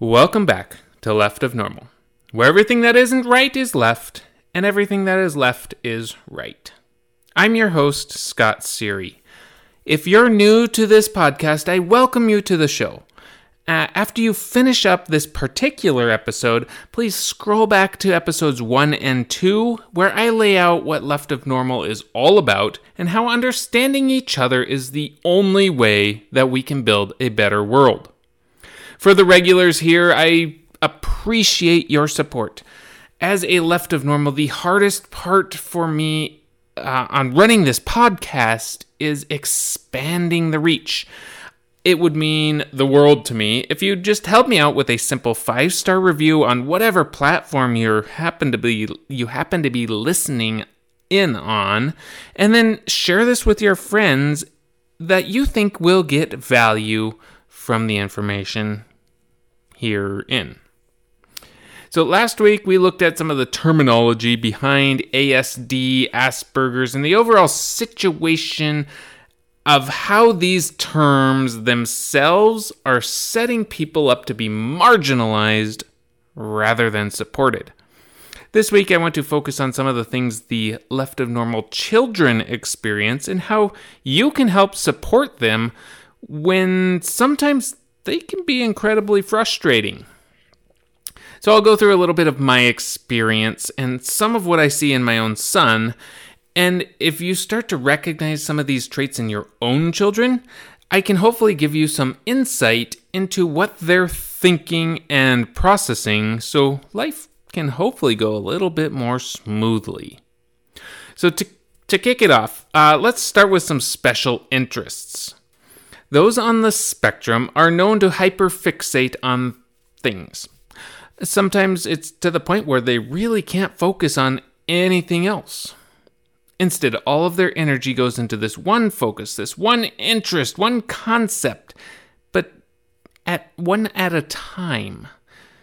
Welcome back to Left of Normal, where everything that isn't right is left, and everything that is left is right. I'm your host, Scott Seary. If you're new to this podcast, I welcome you to the show. Uh, after you finish up this particular episode, please scroll back to episodes 1 and 2, where I lay out what Left of Normal is all about and how understanding each other is the only way that we can build a better world. For the regulars here, I appreciate your support. As a Left of Normal, the hardest part for me uh, on running this podcast is expanding the reach it would mean the world to me if you'd just help me out with a simple five star review on whatever platform you happen to be you happen to be listening in on, and then share this with your friends that you think will get value from the information herein. So, last week we looked at some of the terminology behind ASD, Asperger's, and the overall situation of how these terms themselves are setting people up to be marginalized rather than supported. This week, I want to focus on some of the things the left of normal children experience and how you can help support them when sometimes they can be incredibly frustrating. So, I'll go through a little bit of my experience and some of what I see in my own son and if you start to recognize some of these traits in your own children, I can hopefully give you some insight into what they're thinking and processing so life can hopefully go a little bit more smoothly. So, to, to kick it off, uh, let's start with some special interests. Those on the spectrum are known to hyperfixate on things. Sometimes it's to the point where they really can't focus on anything else. Instead, all of their energy goes into this one focus, this one interest, one concept, but at one at a time.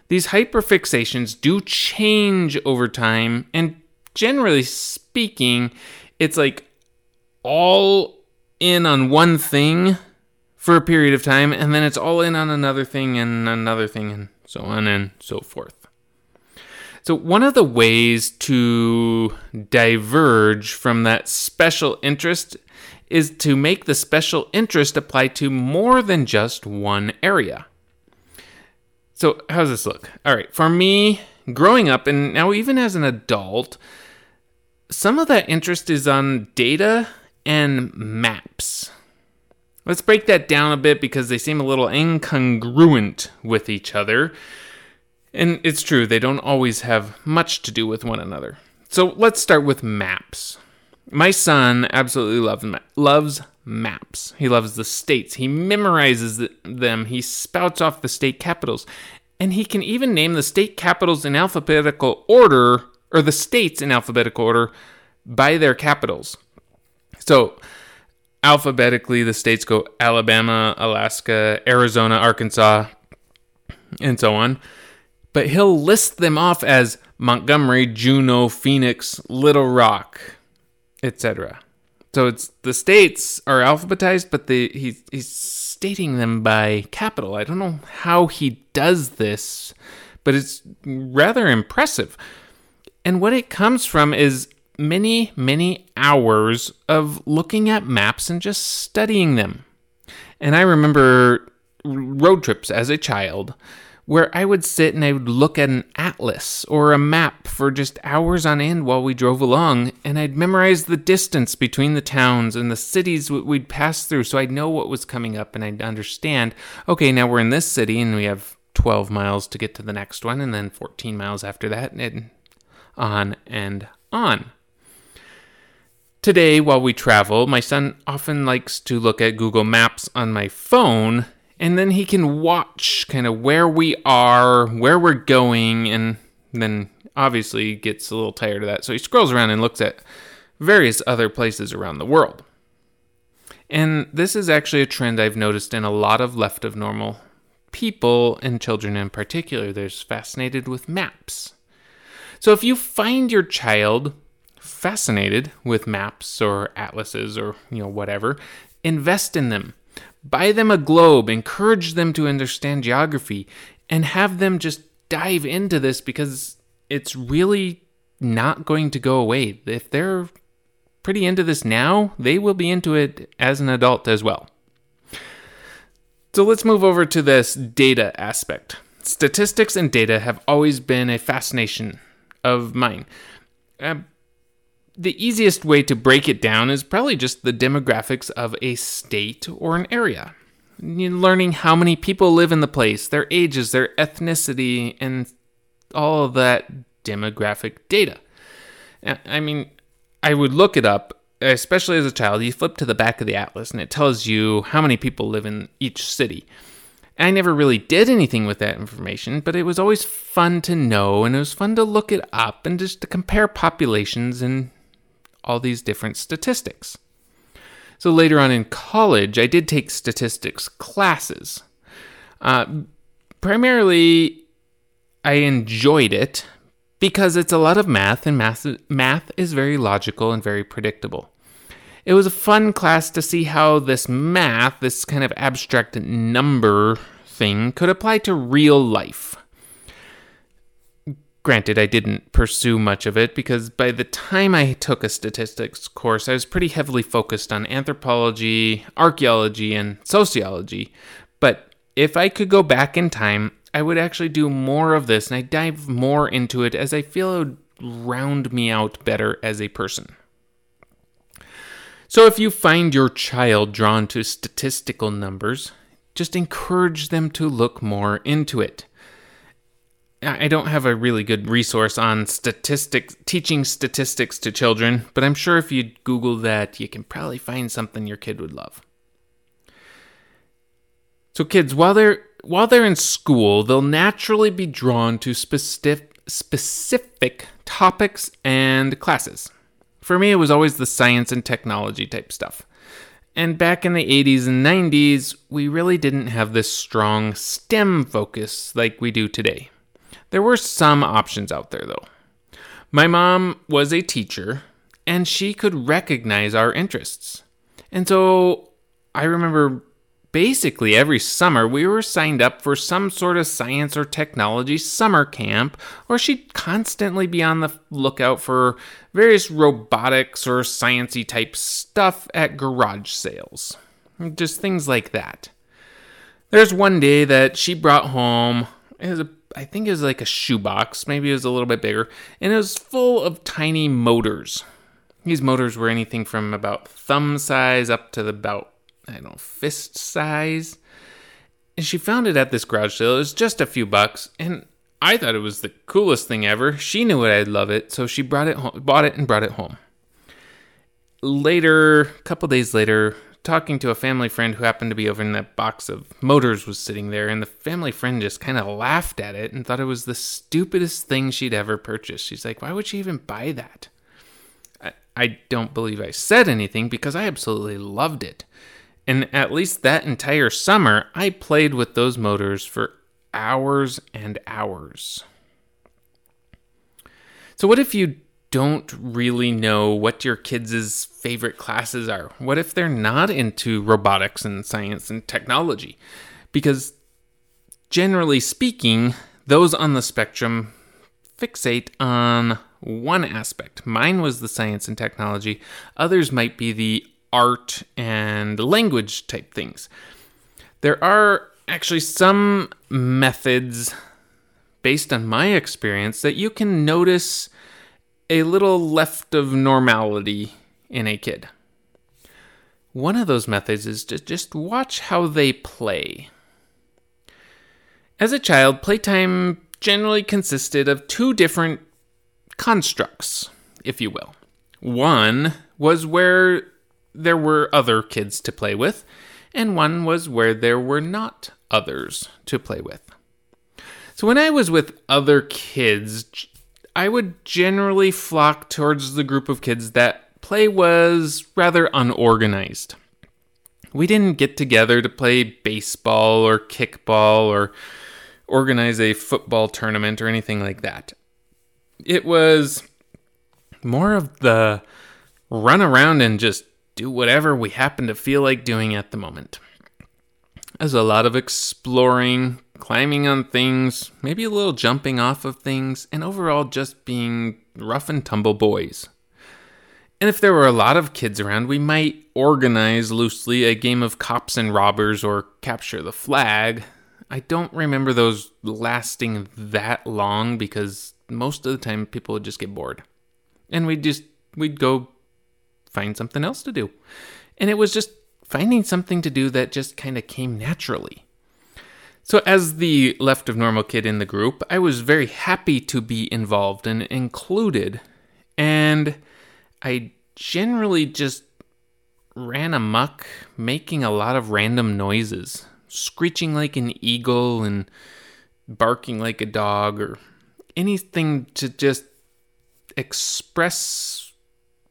These hyperfixations do change over time, and generally speaking, it's like all in on one thing for a period of time, and then it's all in on another thing and another thing, and so on and so forth. So, one of the ways to diverge from that special interest is to make the special interest apply to more than just one area. So, how does this look? All right, for me, growing up, and now even as an adult, some of that interest is on data and maps. Let's break that down a bit because they seem a little incongruent with each other. And it's true, they don't always have much to do with one another. So let's start with maps. My son absolutely loves loves maps. He loves the states. He memorizes them. He spouts off the state capitals. And he can even name the state capitals in alphabetical order, or the states in alphabetical order, by their capitals. So, alphabetically, the states go Alabama, Alaska, Arizona, Arkansas, and so on but he'll list them off as Montgomery, Juneau, Phoenix, Little Rock, etc. So it's the states are alphabetized, but the, he, he's stating them by capital. I don't know how he does this, but it's rather impressive. And what it comes from is many, many hours of looking at maps and just studying them. And I remember road trips as a child where I would sit and I would look at an atlas or a map for just hours on end while we drove along, and I'd memorize the distance between the towns and the cities we'd pass through so I'd know what was coming up and I'd understand okay, now we're in this city and we have 12 miles to get to the next one, and then 14 miles after that, and on and on. Today, while we travel, my son often likes to look at Google Maps on my phone and then he can watch kind of where we are, where we're going, and then obviously gets a little tired of that. So he scrolls around and looks at various other places around the world. And this is actually a trend I've noticed in a lot of left of normal people and children in particular. They're fascinated with maps. So if you find your child fascinated with maps or atlases or you know whatever, invest in them Buy them a globe, encourage them to understand geography, and have them just dive into this because it's really not going to go away. If they're pretty into this now, they will be into it as an adult as well. So let's move over to this data aspect. Statistics and data have always been a fascination of mine. Uh, the easiest way to break it down is probably just the demographics of a state or an area. learning how many people live in the place, their ages, their ethnicity, and all that demographic data. I mean, I would look it up, especially as a child. You flip to the back of the atlas and it tells you how many people live in each city. I never really did anything with that information, but it was always fun to know and it was fun to look it up and just to compare populations and all these different statistics. So later on in college, I did take statistics classes. Uh, primarily, I enjoyed it because it's a lot of math, and math, math is very logical and very predictable. It was a fun class to see how this math, this kind of abstract number thing, could apply to real life. Granted, I didn't pursue much of it because by the time I took a statistics course, I was pretty heavily focused on anthropology, archaeology, and sociology. But if I could go back in time, I would actually do more of this and I dive more into it as I feel it would round me out better as a person. So if you find your child drawn to statistical numbers, just encourage them to look more into it. I don't have a really good resource on statistics, teaching statistics to children, but I'm sure if you Google that, you can probably find something your kid would love. So, kids, while they're while they're in school, they'll naturally be drawn to specific specific topics and classes. For me, it was always the science and technology type stuff. And back in the 80s and 90s, we really didn't have this strong STEM focus like we do today. There were some options out there, though. My mom was a teacher, and she could recognize our interests. And so I remember basically every summer we were signed up for some sort of science or technology summer camp, or she'd constantly be on the lookout for various robotics or sciency type stuff at garage sales. Just things like that. There's one day that she brought home, it was a I think it was like a shoebox, maybe it was a little bit bigger, and it was full of tiny motors. These motors were anything from about thumb size up to about, I don't know, fist size. And she found it at this garage sale. It was just a few bucks, and I thought it was the coolest thing ever. She knew it, I'd love it, so she brought it home, bought it and brought it home. Later, a couple days later, talking to a family friend who happened to be over in that box of motors was sitting there and the family friend just kind of laughed at it and thought it was the stupidest thing she'd ever purchased. She's like why would she even buy that? I, I don't believe i said anything because i absolutely loved it. And at least that entire summer i played with those motors for hours and hours. So what if you don't really know what your kids' favorite classes are. What if they're not into robotics and science and technology? Because generally speaking, those on the spectrum fixate on one aspect. Mine was the science and technology, others might be the art and language type things. There are actually some methods based on my experience that you can notice a little left of normality in a kid. One of those methods is to just watch how they play. As a child, playtime generally consisted of two different constructs, if you will. One was where there were other kids to play with, and one was where there were not others to play with. So when I was with other kids, I would generally flock towards the group of kids that play was rather unorganized. We didn't get together to play baseball or kickball or organize a football tournament or anything like that. It was more of the run around and just do whatever we happen to feel like doing at the moment. As a lot of exploring, climbing on things, maybe a little jumping off of things, and overall just being rough and tumble boys. And if there were a lot of kids around, we might organize loosely a game of cops and robbers or capture the flag. I don't remember those lasting that long because most of the time people would just get bored. And we'd just we'd go find something else to do. And it was just finding something to do that just kind of came naturally. So, as the left of normal kid in the group, I was very happy to be involved and included. And I generally just ran amuck, making a lot of random noises, screeching like an eagle and barking like a dog, or anything to just express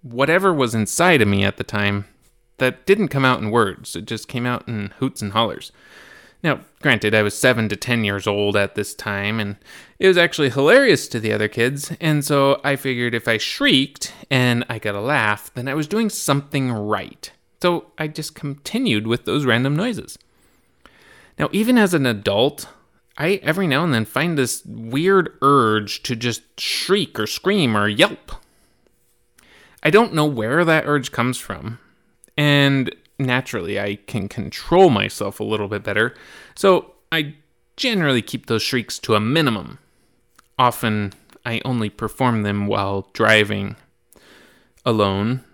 whatever was inside of me at the time that didn't come out in words. It just came out in hoots and hollers. Now, granted, I was 7 to 10 years old at this time, and it was actually hilarious to the other kids, and so I figured if I shrieked and I got a laugh, then I was doing something right. So I just continued with those random noises. Now, even as an adult, I every now and then find this weird urge to just shriek or scream or yelp. I don't know where that urge comes from, and naturally I can control myself a little bit better, so I generally keep those shrieks to a minimum. Often I only perform them while driving alone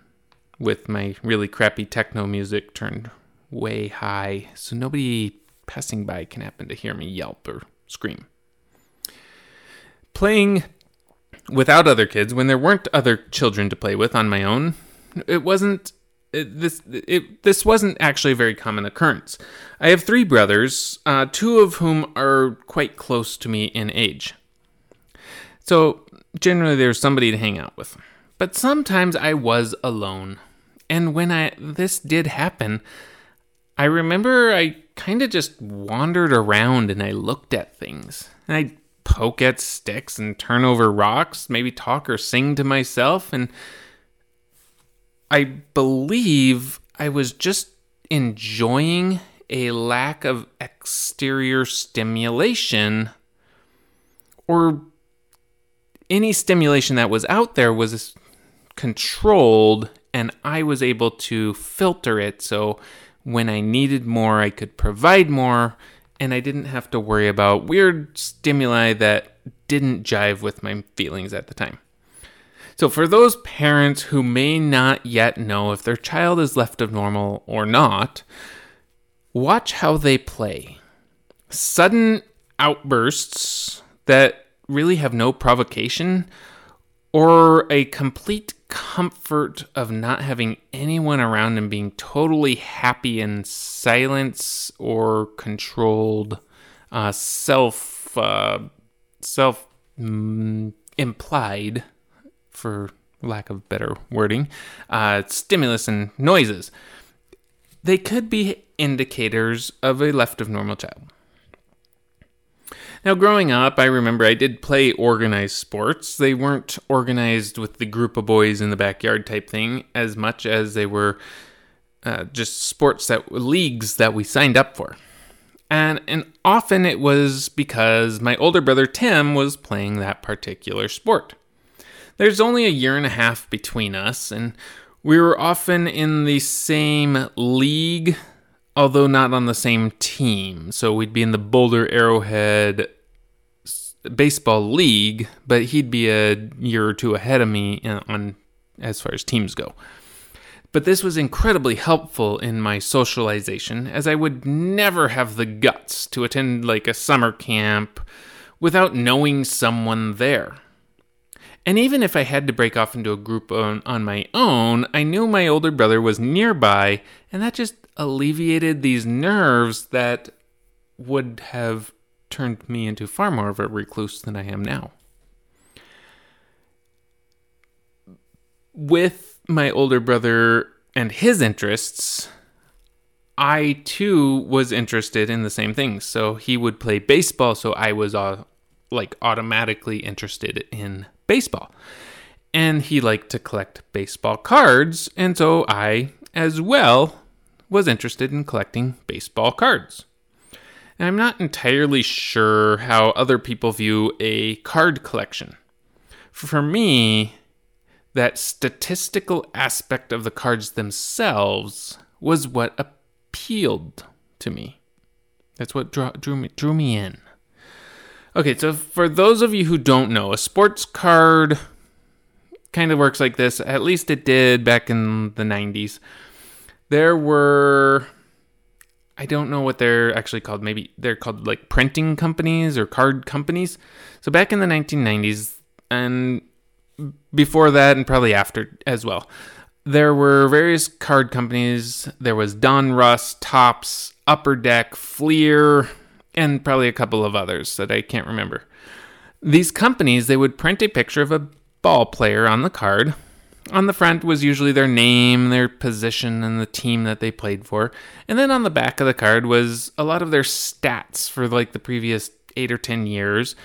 with my really crappy techno music turned way high so nobody passing by can happen to hear me yelp or scream. Playing without other kids when there weren't other children to play with on my own, it wasn't this it, this wasn't actually a very common occurrence. I have three brothers, uh, two of whom are quite close to me in age. So generally, there's somebody to hang out with. But sometimes I was alone, and when I this did happen, I remember I kind of just wandered around and I looked at things. And I'd poke at sticks and turn over rocks, maybe talk or sing to myself, and I believe I was just enjoying a lack of exterior stimulation or any stimulation that was out there was controlled and I was able to filter it so when I needed more I could provide more and I didn't have to worry about weird stimuli that didn't jive with my feelings at the time. So, for those parents who may not yet know if their child is left of normal or not, watch how they play. Sudden outbursts that really have no provocation, or a complete comfort of not having anyone around and being totally happy in silence or controlled, uh, self uh, self mm, implied for lack of better wording, uh, stimulus and noises. They could be indicators of a left of normal child. Now, growing up, I remember I did play organized sports. They weren't organized with the group of boys in the backyard type thing as much as they were uh, just sports that leagues that we signed up for. And, and often it was because my older brother Tim was playing that particular sport. There's only a year and a half between us, and we were often in the same league, although not on the same team. So we'd be in the Boulder Arrowhead baseball league, but he'd be a year or two ahead of me uh, on as far as teams go. But this was incredibly helpful in my socialization, as I would never have the guts to attend like a summer camp without knowing someone there. And even if I had to break off into a group on, on my own, I knew my older brother was nearby, and that just alleviated these nerves that would have turned me into far more of a recluse than I am now. With my older brother and his interests, I too was interested in the same things. So he would play baseball, so I was uh, like automatically interested in baseball. And he liked to collect baseball cards, and so I, as well, was interested in collecting baseball cards. And I'm not entirely sure how other people view a card collection. For me, that statistical aspect of the cards themselves was what appealed to me. That's what drew, me drew me in. Okay, so for those of you who don't know, a sports card kind of works like this. At least it did back in the 90s. There were I don't know what they're actually called. Maybe they're called like printing companies or card companies. So back in the 1990s and before that and probably after as well. There were various card companies. There was Donruss, Topps, Upper Deck, Fleer, and probably a couple of others that I can't remember. These companies, they would print a picture of a ball player on the card. On the front was usually their name, their position, and the team that they played for. And then on the back of the card was a lot of their stats for like the previous eight or ten years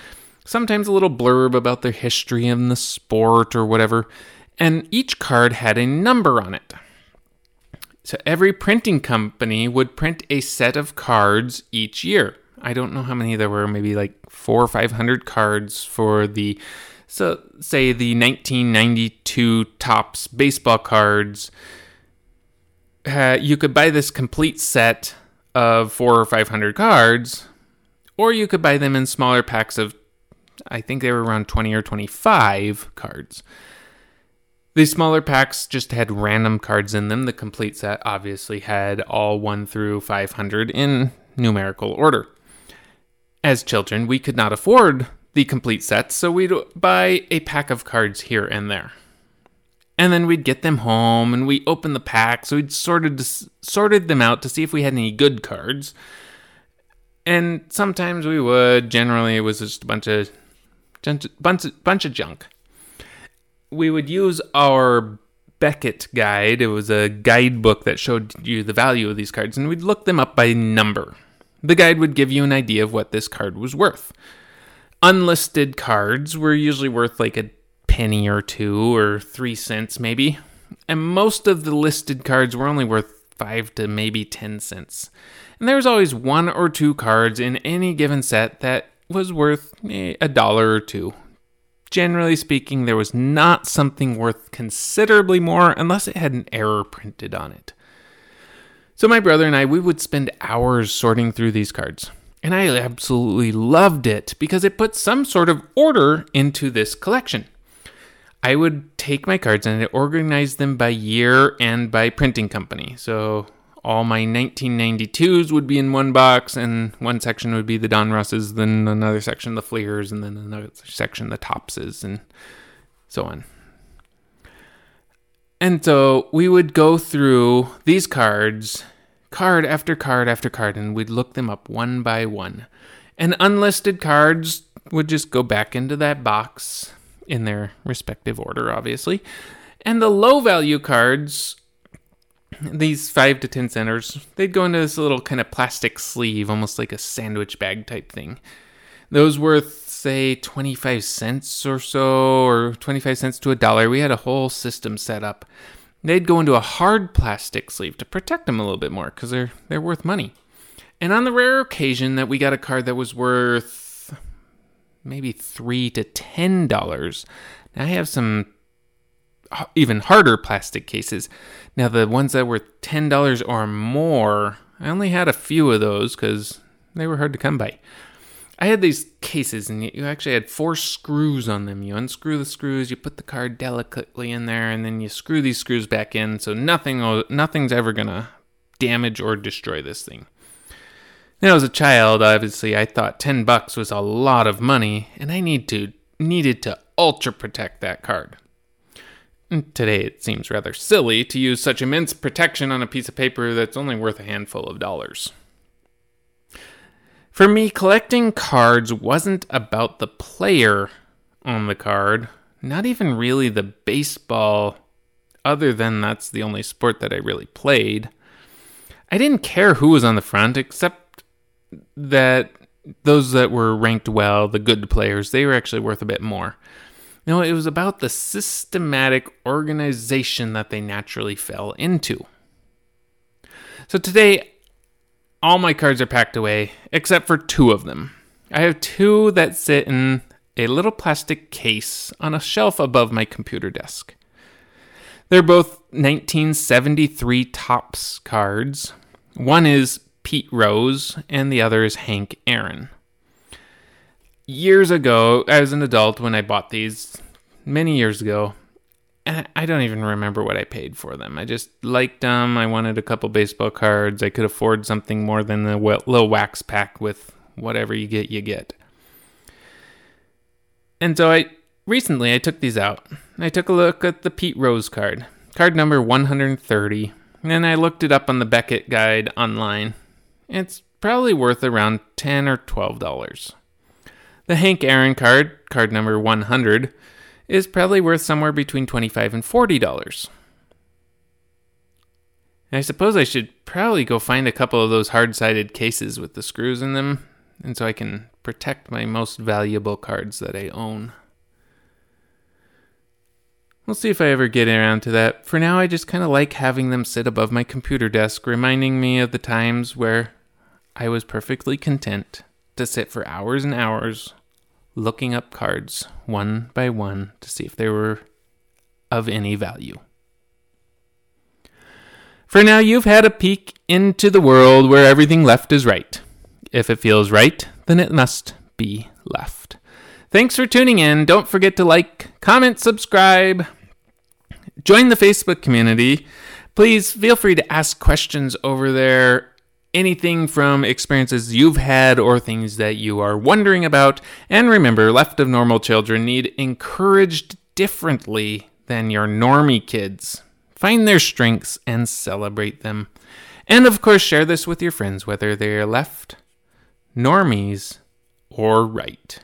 sometimes a little blurb about their history in the sport or whatever, and each card had a number on it. So every printing company would print a set of cards each year. I don't know how many there were, maybe like four or five hundred cards for the, so say the 1992 Topps baseball cards. Uh, you could buy this complete set of four or five hundred cards, or you could buy them in smaller packs of I think they were around 20 or 25 cards. These smaller packs just had random cards in them. The complete set obviously had all 1 through 500 in numerical order. As children, we could not afford the complete sets, so we'd buy a pack of cards here and there. And then we'd get them home and we opened the packs. So we'd sorted sorted them out to see if we had any good cards. And sometimes we would. Generally, it was just a bunch of bunch, bunch of junk. We would use our Beckett guide. It was a guidebook that showed you the value of these cards, and we'd look them up by number. The guide would give you an idea of what this card was worth. Unlisted cards were usually worth like a penny or two or three cents, maybe. And most of the listed cards were only worth five to maybe ten cents. And there was always one or two cards in any given set that was worth eh, a dollar or two. Generally speaking, there was not something worth considerably more unless it had an error printed on it. So my brother and I, we would spend hours sorting through these cards. And I absolutely loved it because it put some sort of order into this collection. I would take my cards and I'd organize them by year and by printing company. So all my 1992s would be in one box, and one section would be the Donrusses, then another section the Fleers, and then another section the Topses, and so on. And so we would go through these cards, card after card after card, and we'd look them up one by one. And unlisted cards would just go back into that box in their respective order, obviously. And the low value cards these five to ten centers, they'd go into this little kind of plastic sleeve, almost like a sandwich bag type thing. Those worth, say, 25 cents or so, or 25 cents to a dollar. We had a whole system set up. They'd go into a hard plastic sleeve to protect them a little bit more because they're, they're worth money. And on the rare occasion that we got a card that was worth maybe three to ten dollars, I have some even harder plastic cases. Now, the ones that were $10 or more, I only had a few of those because they were hard to come by. I had these cases, and you actually had four screws on them. You unscrew the screws, you put the card delicately in there, and then you screw these screws back in, so nothing, nothing's ever gonna damage or destroy this thing. Now, as a child, obviously, I thought ten bucks was a lot of money, and I need to needed to ultra protect that card. Mm, today, it seems rather silly to use such immense protection on a piece of paper that's only worth a handful of dollars. For me, collecting cards wasn't about the player on the card, not even really the baseball, other than that's the only sport that I really played. I didn't care who was on the front, except that those that were ranked well, the good players, they were actually worth a bit more. No, it was about the systematic organization that they naturally fell into. So today, all my cards are packed away except for two of them. I have two that sit in a little plastic case on a shelf above my computer desk. They're both 1973 Topps cards. One is Pete Rose, and the other is Hank Aaron. Years ago, as an adult, when I bought these, many years ago, I don't even remember what I paid for them. I just liked them. I wanted a couple baseball cards. I could afford something more than the little wax pack with whatever you get, you get. And so I recently I took these out. I took a look at the Pete Rose card, card number 130, and I looked it up on the Beckett guide online. It's probably worth around 10 or 12 dollars. The Hank Aaron card, card number 100, is probably worth somewhere between 25 and 40 dollars. I suppose I should probably go find a couple of those hard-sided cases with the screws in them, and so I can protect my most valuable cards that I own. We'll see if I ever get around to that. For now, I just kind of like having them sit above my computer desk, reminding me of the times where I was perfectly content to sit for hours and hours looking up cards one by one to see if they were of any value. For now, you've had a peek into the world where everything left is right. If it feels right, then it must be left. Thanks for tuning in. Don't forget to like, comment, subscribe, join the Facebook community. Please feel free to ask questions over there anything from experiences you've had or things that you are wondering about. And remember, left of normal children need encouraged differently than your normie kids. Find their strengths and celebrate them. And of course, share this with your friends, whether they're left, normies, or right.